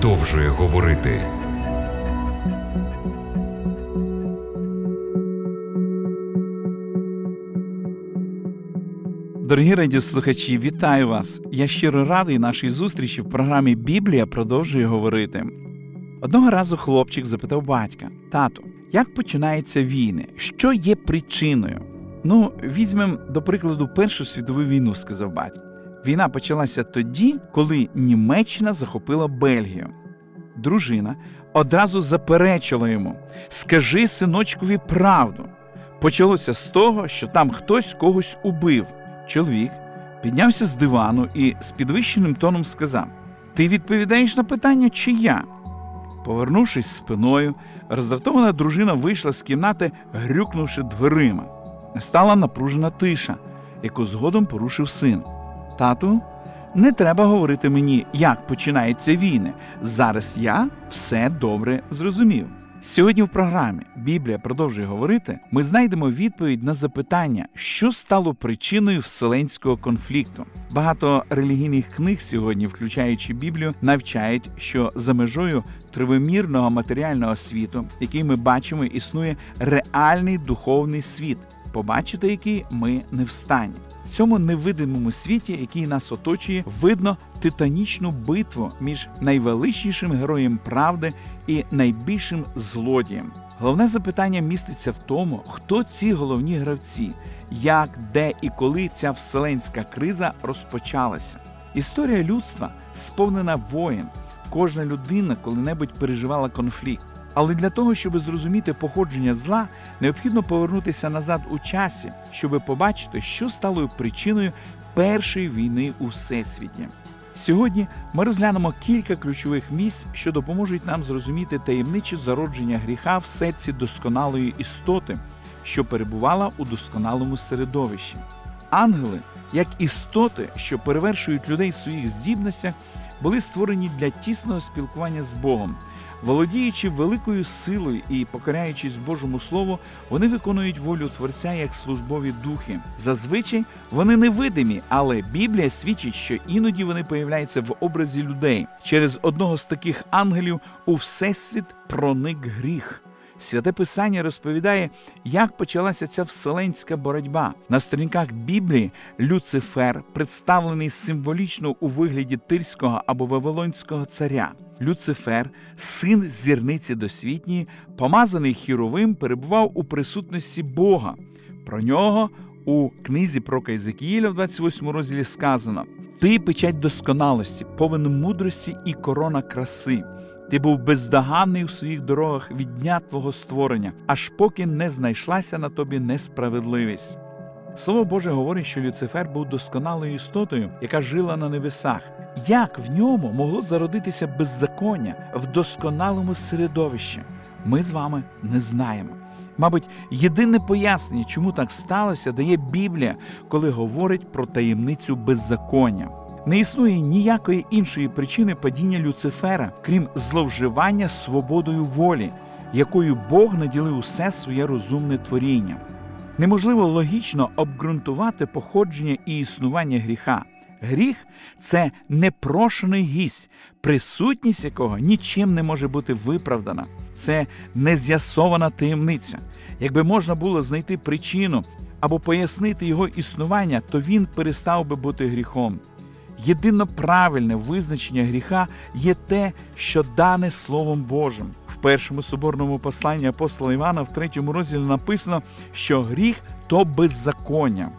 продовжує говорити. Дорогі радіослухачі, вітаю вас! Я щиро радий нашій зустрічі в програмі Біблія продовжує говорити. Одного разу хлопчик запитав батька: Тату, як починаються війни? Що є причиною? Ну, візьмемо до прикладу Першу світову війну, сказав батько. Війна почалася тоді, коли Німеччина захопила Бельгію. Дружина одразу заперечила йому: Скажи синочкові правду. Почалося з того, що там хтось когось убив. Чоловік піднявся з дивану і з підвищеним тоном сказав: Ти відповідаєш на питання, чи я? Повернувшись спиною, роздратована дружина вийшла з кімнати, грюкнувши дверима. Настала напружена тиша, яку згодом порушив син. Тату, не треба говорити мені, як починаються війни. Зараз я все добре зрозумів. Сьогодні в програмі Біблія продовжує говорити. Ми знайдемо відповідь на запитання, що стало причиною вселенського конфлікту. Багато релігійних книг сьогодні, включаючи Біблію, навчають, що за межою тривомірного матеріального світу, який ми бачимо, існує реальний духовний світ, побачити який ми не встані. Цьому невидимому світі, який нас оточує, видно титанічну битву між найвеличнішим героєм правди і найбільшим злодієм. Головне запитання міститься в тому, хто ці головні гравці, як, де і коли ця вселенська криза розпочалася. Історія людства сповнена воєн. Кожна людина коли-небудь переживала конфлікт. Але для того, щоб зрозуміти походження зла, необхідно повернутися назад у часі, щоб побачити, що стало причиною першої війни у всесвіті. Сьогодні ми розглянемо кілька ключових місць, що допоможуть нам зрозуміти таємниче зародження гріха в серці досконалої істоти, що перебувала у досконалому середовищі. Ангели, як істоти, що перевершують людей в своїх здібностях, були створені для тісного спілкування з Богом. Володіючи великою силою і покоряючись Божому Слову, вони виконують волю Творця як службові духи. Зазвичай вони невидимі, але Біблія свідчить, що іноді вони появляються в образі людей. Через одного з таких ангелів у всесвіт проник гріх. Святе Писання розповідає, як почалася ця вселенська боротьба. На сторінках Біблії Люцифер представлений символічно у вигляді тирського або вавилонського царя. Люцифер, син зірниці досвітньої, помазаний хіровим, перебував у присутності Бога. Про нього у книзі про Кайзекіїля в 28 розділі сказано: Ти печать досконалості, повен мудрості і корона краси. Ти був бездоганний у своїх дорогах від дня твого створення, аж поки не знайшлася на тобі несправедливість. Слово Боже говорить, що Люцифер був досконалою істотою, яка жила на небесах. Як в ньому могло зародитися беззаконня в досконалому середовищі? Ми з вами не знаємо. Мабуть, єдине пояснення, чому так сталося, дає Біблія, коли говорить про таємницю беззаконня. Не існує ніякої іншої причини падіння Люцифера, крім зловживання свободою волі, якою Бог наділив усе своє розумне творіння. Неможливо логічно обґрунтувати походження і існування гріха. Гріх це непрошений гість, присутність якого нічим не може бути виправдана. Це нез'ясована таємниця. Якби можна було знайти причину або пояснити його існування, то він перестав би бути гріхом. Єдино правильне визначення гріха є те, що дане Словом Божим. В першому соборному посланні апостола Івана в третьому розділі написано, що гріх то беззаконня.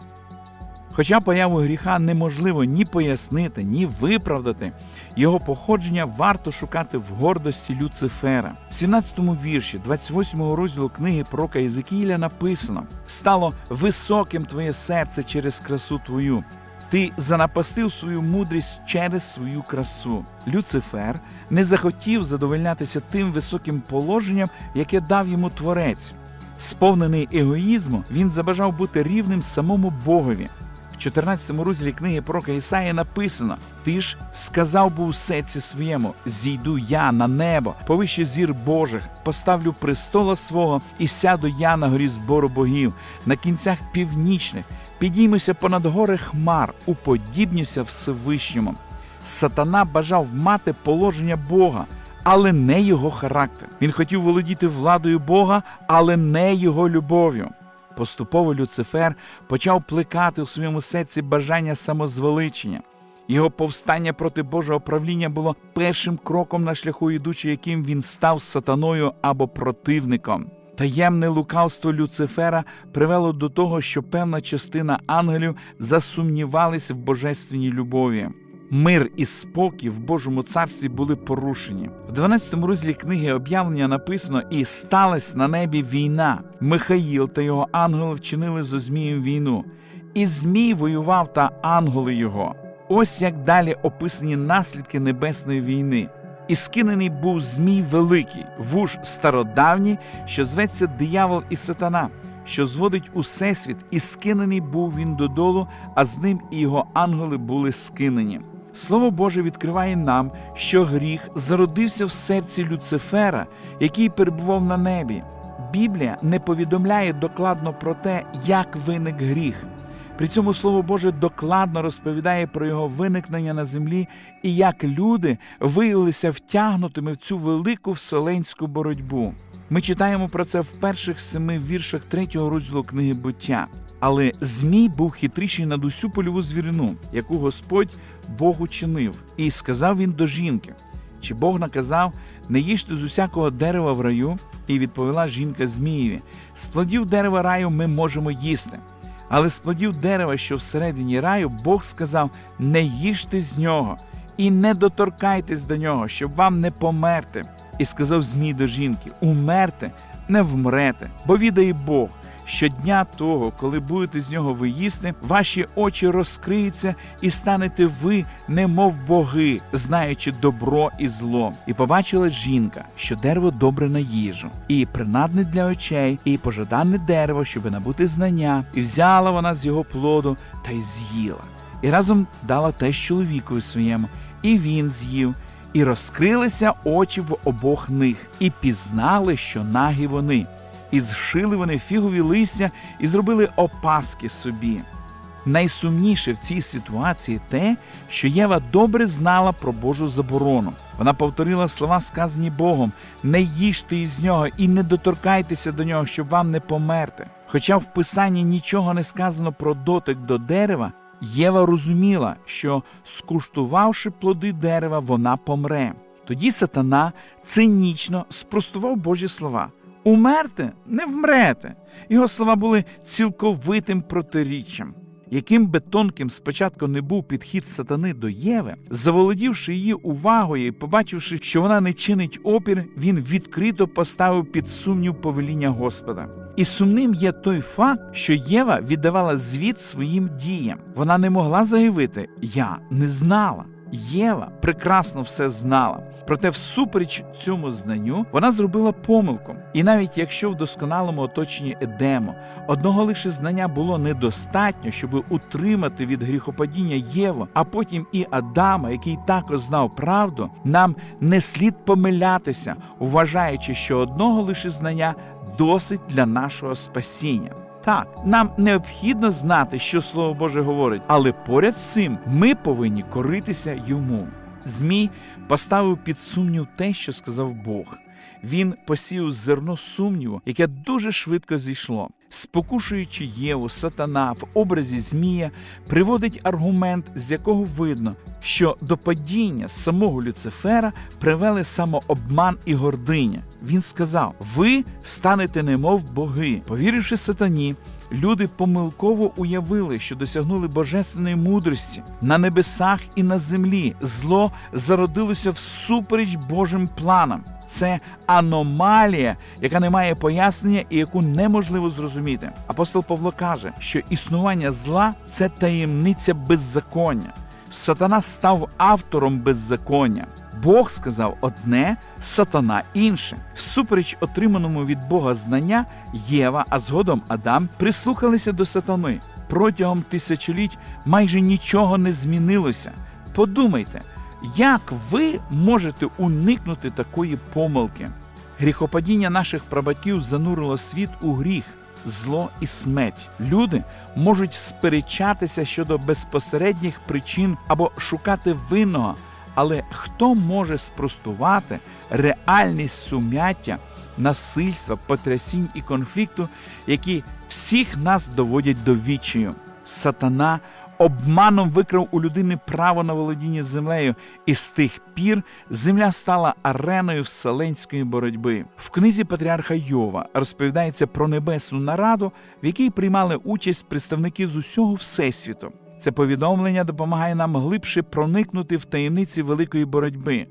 Хоча появу гріха неможливо ні пояснити, ні виправдати, його походження варто шукати в гордості Люцифера. В 17-му вірші 28-го розділу книги про Єзекіїля написано: стало високим твоє серце через красу твою. Ти занапастив свою мудрість через свою красу. Люцифер не захотів задовольнятися тим високим положенням, яке дав йому творець. Сповнений егоїзму, він забажав бути рівним самому Богові. В 14 розділі книги пророка Ісаї написано: Ти ж сказав у серці своєму: зійду я на небо, повище зір Божих, поставлю престола свого і сяду я на горі збору богів, на кінцях північних, підіймуся понад гори хмар, уподібнюся Всевишньому. Сатана бажав мати положення Бога, але не його характер. Він хотів володіти владою Бога, але не його любов'ю. Поступово Люцифер почав плекати у своєму серці бажання самозвеличення. Його повстання проти Божого правління було першим кроком на шляху ідучи, яким він став сатаною або противником. Таємне лукавство Люцифера привело до того, що певна частина ангелів засумнівались в божественній любові. Мир і спокій в Божому царстві були порушені. В 12 розділі книги об'явлення написано: і сталася на небі війна. Михаїл та його ангели вчинили зо Змієм війну, і Змій воював та ангели його. Ось як далі описані наслідки небесної війни. І скинений був Змій великий, вуж стародавній, що зветься диявол і сатана, що зводить усесвіт, і скинений був він додолу, а з ним і його ангели були скинені. Слово Боже відкриває нам, що гріх зародився в серці Люцифера, який перебував на небі. Біблія не повідомляє докладно про те, як виник гріх. При цьому Слово Боже докладно розповідає про його виникнення на землі і як люди виявилися втягнутими в цю велику вселенську боротьбу. Ми читаємо про це в перших семи віршах третього розділу книги буття. Але Змій був хитріший над усю польову звірину, яку Господь Бог учинив, і сказав він до жінки: чи Бог наказав не їжте з усякого дерева в раю? І відповіла жінка Змієві: з плодів дерева раю ми можемо їсти. Але з плодів дерева, що всередині раю, Бог сказав: не їжте з нього і не доторкайтесь до нього, щоб вам не померти. І сказав Змій до жінки: Умерте, не вмрете, бо відає Бог. Щодня того, коли будете з нього ви їсти, ваші очі розкриються, і станете ви, немов боги, знаючи добро і зло. І побачила жінка, що дерево добре на їжу, і принадне для очей, і пожадане дерево, щоби набути знання, і взяла вона з його плоду та й з'їла. І разом дала теж чоловікові своєму, і він з'їв. І розкрилися очі в обох них, і пізнали, що нагі вони і зшили вони фігові листя і зробили опаски собі. Найсумніше в цій ситуації те, що Єва добре знала про Божу заборону. Вона повторила слова, сказані Богом: не їжте із нього і не доторкайтеся до нього, щоб вам не померти. Хоча в Писанні нічого не сказано про дотик до дерева, Єва розуміла, що, скуштувавши плоди дерева, вона помре. Тоді сатана цинічно спростував Божі слова. Умерте не вмрете. Його слова були цілковитим протиріччям. Яким би тонким спочатку не був підхід сатани до Єви, заволодівши її увагою і побачивши, що вона не чинить опір, він відкрито поставив під сумнів повеління Господа. І сумним є той факт, що Єва віддавала звіт своїм діям. Вона не могла заявити Я не знала. Єва прекрасно все знала. Проте, всупереч цьому знанню, вона зробила помилку. І навіть якщо в досконалому оточенні Едему одного лише знання було недостатньо, щоб утримати від гріхопадіння Єву, а потім і Адама, який також знав правду, нам не слід помилятися, вважаючи, що одного лише знання досить для нашого спасіння. Так, нам необхідно знати, що Слово Боже говорить, але поряд з цим ми повинні коритися йому. Змій поставив під сумнів те, що сказав Бог. Він посів зерно сумніву, яке дуже швидко зійшло. Спокушуючи Єву, сатана в образі Змія приводить аргумент, з якого видно, що до падіння самого Люцифера привели самообман і гординя. Він сказав: Ви станете немов боги, повіривши сатані. Люди помилково уявили, що досягнули божественної мудрості на небесах і на землі. Зло зародилося всупереч Божим планам. Це аномалія, яка не має пояснення і яку неможливо зрозуміти. Апостол Павло каже, що існування зла це таємниця беззаконня. Сатана став автором беззаконня. Бог сказав одне, сатана інше. Всупереч отриманому від Бога знання, Єва, а згодом Адам прислухалися до сатани. Протягом тисячоліть майже нічого не змінилося. Подумайте, як ви можете уникнути такої помилки? Гріхопадіння наших прабатів занурило світ у гріх, зло і смерть. Люди можуть сперечатися щодо безпосередніх причин або шукати винного. Але хто може спростувати реальність сум'яття, насильства, потрясінь і конфлікту, які всіх нас доводять до відчаю? Сатана обманом викрав у людини право на володіння землею, і з тих пір земля стала ареною вселенської боротьби. В книзі Патріарха Йова розповідається про небесну нараду, в якій приймали участь представники з усього всесвіту. Це повідомлення допомагає нам глибше проникнути в таємниці великої боротьби.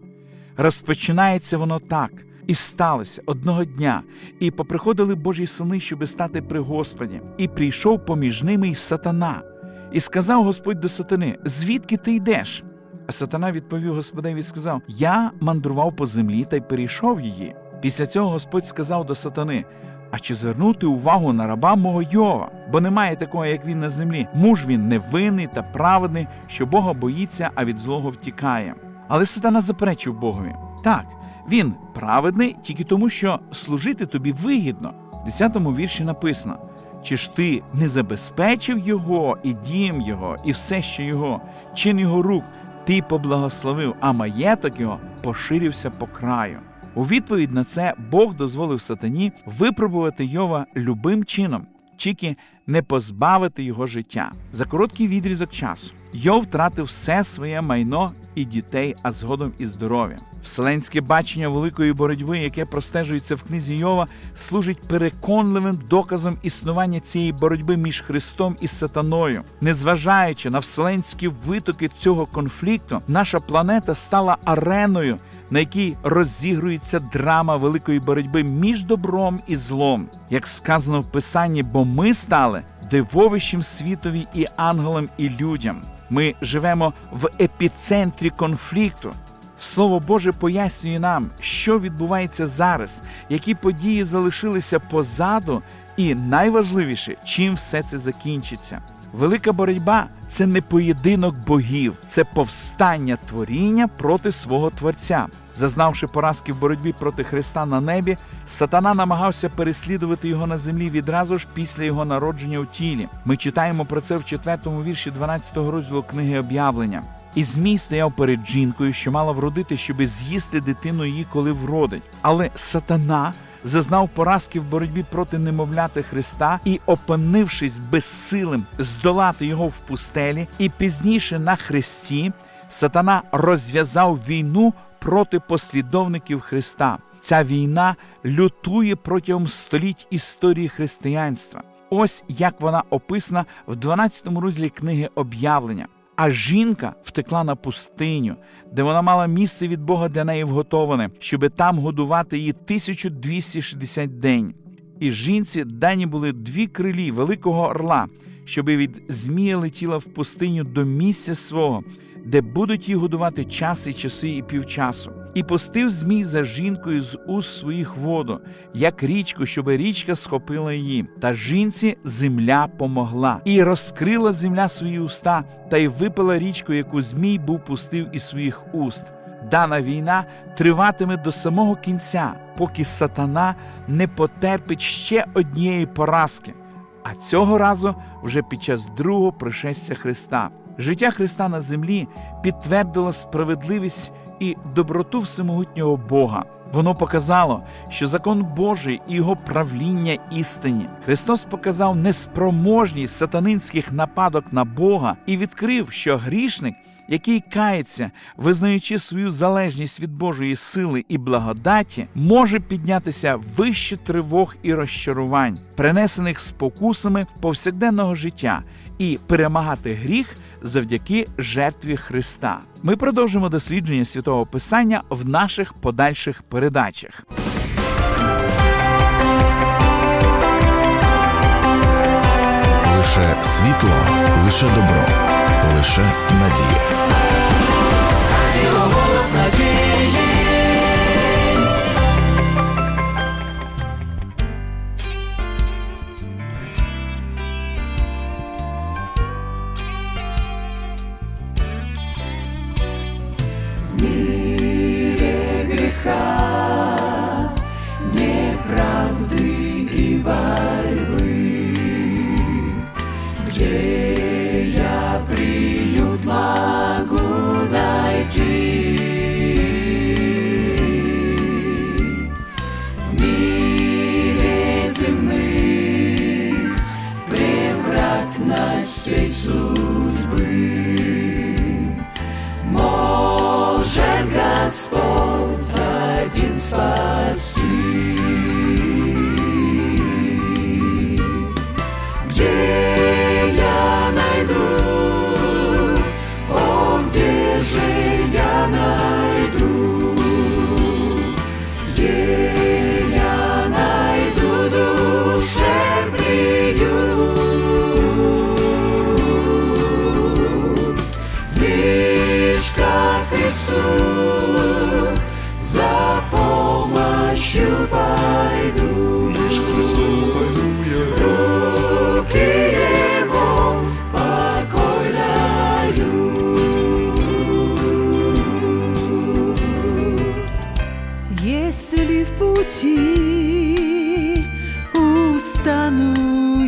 Розпочинається воно так. І сталося одного дня, і поприходили Божі сини, щоби стати при Господі, і прийшов поміж ними й сатана. І сказав Господь до сатани: Звідки ти йдеш? А сатана відповів Господеві і сказав: Я мандрував по землі та й перейшов її. Після цього Господь сказав до сатани: А чи звернути увагу на раба мого Йова? Бо немає такого, як він на землі. Муж він невинний та праведний, що Бога боїться, а від злого втікає. Але сатана заперечив Богові. Так, він праведний тільки тому, що служити тобі вигідно. В 10-му вірші написано. Чи ж ти не забезпечив його, і дім його, і все, що його, чин його рук, ти поблагословив, а маєток його поширився по краю. У відповідь на це Бог дозволив сатані випробувати Йова любим чином, тільки не позбавити його життя. За короткий відрізок часу Йов втратив все своє майно і дітей, а згодом і здоров'я. Вселенське бачення великої боротьби, яке простежується в книзі Йова, служить переконливим доказом існування цієї боротьби між Христом і Сатаною. Незважаючи на вселенські витоки цього конфлікту, наша планета стала ареною, на якій розігрується драма великої боротьби між добром і злом, як сказано в Писанні, бо ми стали дивовищем світові і ангелам, і людям. Ми живемо в епіцентрі конфлікту. Слово Боже пояснює нам, що відбувається зараз, які події залишилися позаду, і найважливіше, чим все це закінчиться. Велика боротьба це не поєдинок богів, це повстання творіння проти свого Творця. Зазнавши поразки в боротьбі проти Христа на небі, сатана намагався переслідувати його на землі відразу ж після його народження у тілі. Ми читаємо про це в 4 вірші 12 розділу книги об'явлення. І Змій стояв перед жінкою, що мала вродити, щоби з'їсти дитину її, коли вродить. Але сатана зазнав поразки в боротьбі проти немовляти Христа і, опинившись безсилим здолати його в пустелі, і пізніше на хресті, сатана розв'язав війну проти послідовників Христа. Ця війна лютує протягом століть історії християнства. Ось як вона описана в 12 розділі книги об'явлення. А жінка втекла на пустиню, де вона мала місце від Бога для неї вготоване, щоби там годувати її 1260 день. І жінці дані були дві крилі великого орла, щоби від Змія летіла в пустиню до місця свого, де будуть її годувати час і часи і півчасу. І пустив Змій за жінкою з уст своїх воду, як річку, щоб річка схопила її. Та жінці земля помогла, і розкрила земля свої уста, та й випила річку, яку Змій був пустив із своїх уст. Дана війна триватиме до самого кінця, поки сатана не потерпить ще однієї поразки. А цього разу вже під час другого пришестя Христа. Життя Христа на землі підтвердило справедливість і доброту всемогутнього Бога. Воно показало, що закон Божий і його правління істині. Христос показав неспроможність сатанинських нападок на Бога і відкрив, що грішник, який кається, визнаючи свою залежність від Божої сили і благодаті, може піднятися вище тривог і розчарувань, принесених спокусами повсякденного життя, і перемагати гріх завдяки жертві Христа. Ми продовжимо дослідження святого Писання в наших подальших передачах. Лише світло, лише добро, лише надія. Радіо голос надії. Христу за помощью пойду. Лишь к Христу пойду я. Руки Его покой дают. Если в пути устану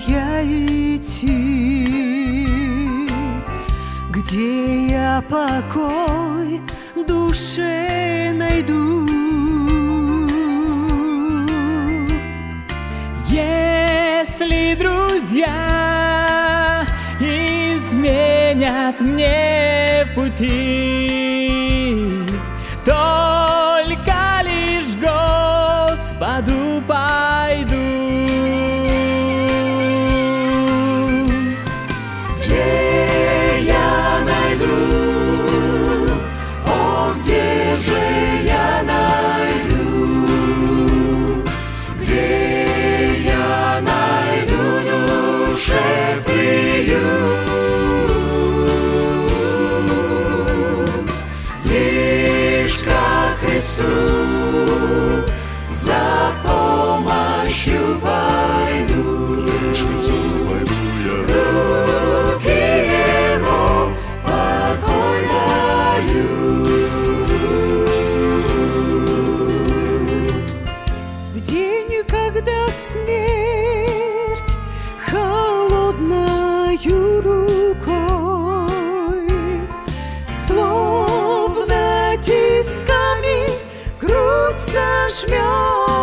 я идти, где я покой душе найду. Если друзья изменят мне пути, Chrystu. Za brzmią